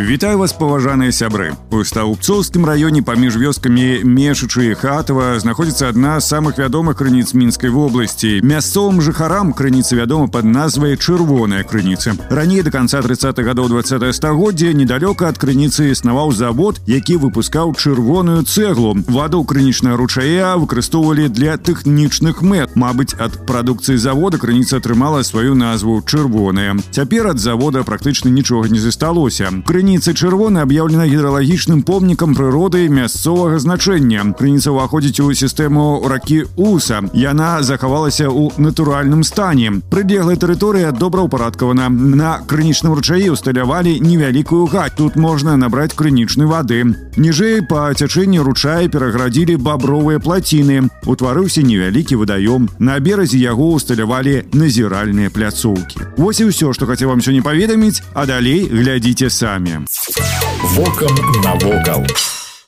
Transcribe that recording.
Вітаю вас паважаныя сябры у стаўпцоўскім раёне паміж вёскамі мешачы і хатава знаходзіцца адна з самых вядомых крыніц мінскай вобласці мясцовым жыхарам крыніца вядома под назвай чырвоная крыніца раней до конца 30 гадоў 20 стагоддзя недалёка ад крыніцы існаваў завод які выпускаў чырвоную цэглу ваду крынічнага ручая выкарыстоўвалі для тэхнічных мэт Мабыць ад прадукцыі завода крыніца атрымала сваю назву чырвоная цяпер ад завода практычна нічога не засталося крыніца крыніца чырвоны аб'яўлена гідралагічным помнікам прыроды мясцовага значэння крыніца ўваходзіць у сістэму ракі уса яна захавалася ў натуральным стане прылеглая тэрыторыя добраўпарадкавана на крынічным ручаі усталявалі невялікую гать тут можна набраць крынічнай вады ніжэй па цячэнні ручая пераградзілі бабровыя плаціны утварыўся невялікі вадаём на беразе яго усталявалі назіральныя пляцоўкі Вось і ўсё што хацеў вам сёння паведаміць а далей глядзіце самі Вокам навокал.